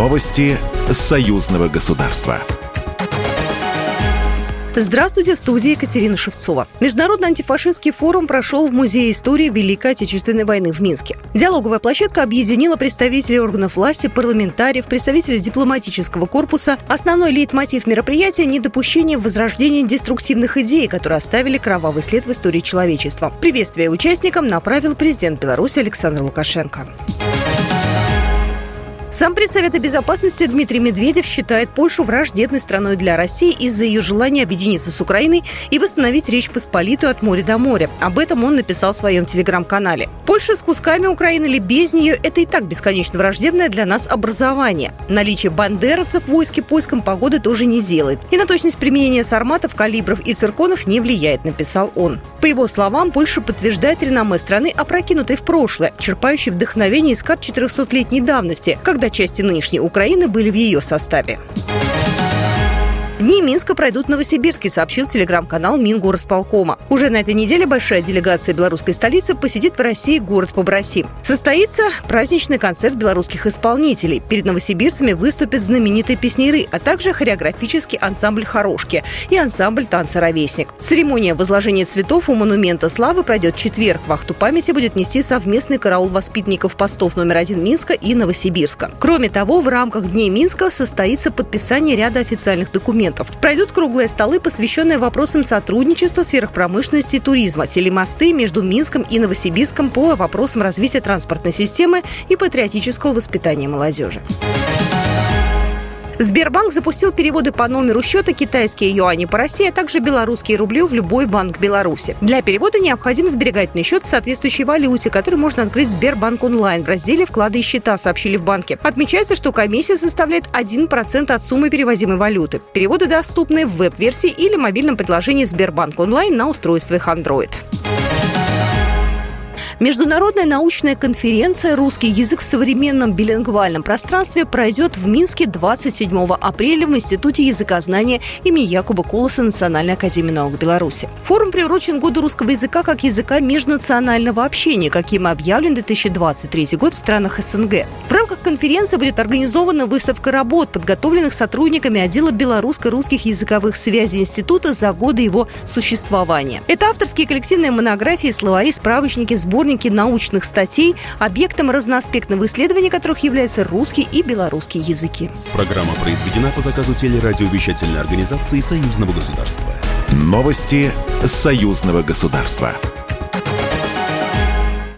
Новости союзного государства. Здравствуйте, в студии Екатерина Шевцова. Международный антифашистский форум прошел в Музее истории Великой Отечественной войны в Минске. Диалоговая площадка объединила представителей органов власти, парламентариев, представителей дипломатического корпуса. Основной лейтмотив мероприятия – недопущение возрождения деструктивных идей, которые оставили кровавый след в истории человечества. Приветствие участникам направил президент Беларуси Александр Лукашенко. Сам предсовета безопасности Дмитрий Медведев считает Польшу враждебной страной для России из-за ее желания объединиться с Украиной и восстановить Речь Посполитую от моря до моря. Об этом он написал в своем телеграм-канале. Польша с кусками Украины или без нее – это и так бесконечно враждебное для нас образование. Наличие бандеровцев в войске польском погоды тоже не делает. И на точность применения сарматов, калибров и цирконов не влияет, написал он. По его словам, Польша подтверждает реноме страны, опрокинутой в прошлое, черпающей вдохновение из карт 400-летней давности, когда когда части нынешней Украины были в ее составе. Дни Минска пройдут в Новосибирске, сообщил телеграм-канал Мингорсполкома. Уже на этой неделе большая делегация белорусской столицы посетит в России город Побросим. Состоится праздничный концерт белорусских исполнителей. Перед новосибирцами выступят знаменитые песняры, а также хореографический ансамбль «Хорошки» и ансамбль «Танца Ровесник». Церемония возложения цветов у монумента славы пройдет четверг. Вахту памяти будет нести совместный караул воспитанников постов номер один Минска и Новосибирска. Кроме того, в рамках Дней Минска состоится подписание ряда официальных документов. Пройдут круглые столы, посвященные вопросам сотрудничества в сферах промышленности и туризма, телемосты между Минском и Новосибирском по вопросам развития транспортной системы и патриотического воспитания молодежи. Сбербанк запустил переводы по номеру счета китайские юани по России, а также белорусские рубли в любой банк Беларуси. Для перевода необходим сберегательный счет в соответствующей валюте, который можно открыть в Сбербанк онлайн в разделе «Вклады и счета», сообщили в банке. Отмечается, что комиссия составляет 1% от суммы перевозимой валюты. Переводы доступны в веб-версии или мобильном приложении Сбербанк онлайн на устройствах Android. Международная научная конференция «Русский язык в современном билингвальном пространстве» пройдет в Минске 27 апреля в Институте языкознания имени Якуба Кулоса Национальной академии наук Беларуси. Форум приурочен году русского языка как языка межнационального общения, каким объявлен 2023 год в странах СНГ. В рамках конференции будет организована выставка работ, подготовленных сотрудниками отдела белорусско-русских языковых связей Института за годы его существования. Это авторские коллективные монографии, словари, справочники, сборники сборники научных статей, объектом разноаспектного исследования которых являются русский и белорусский языки. Программа произведена по заказу телерадиовещательной организации Союзного государства. Новости Союзного государства.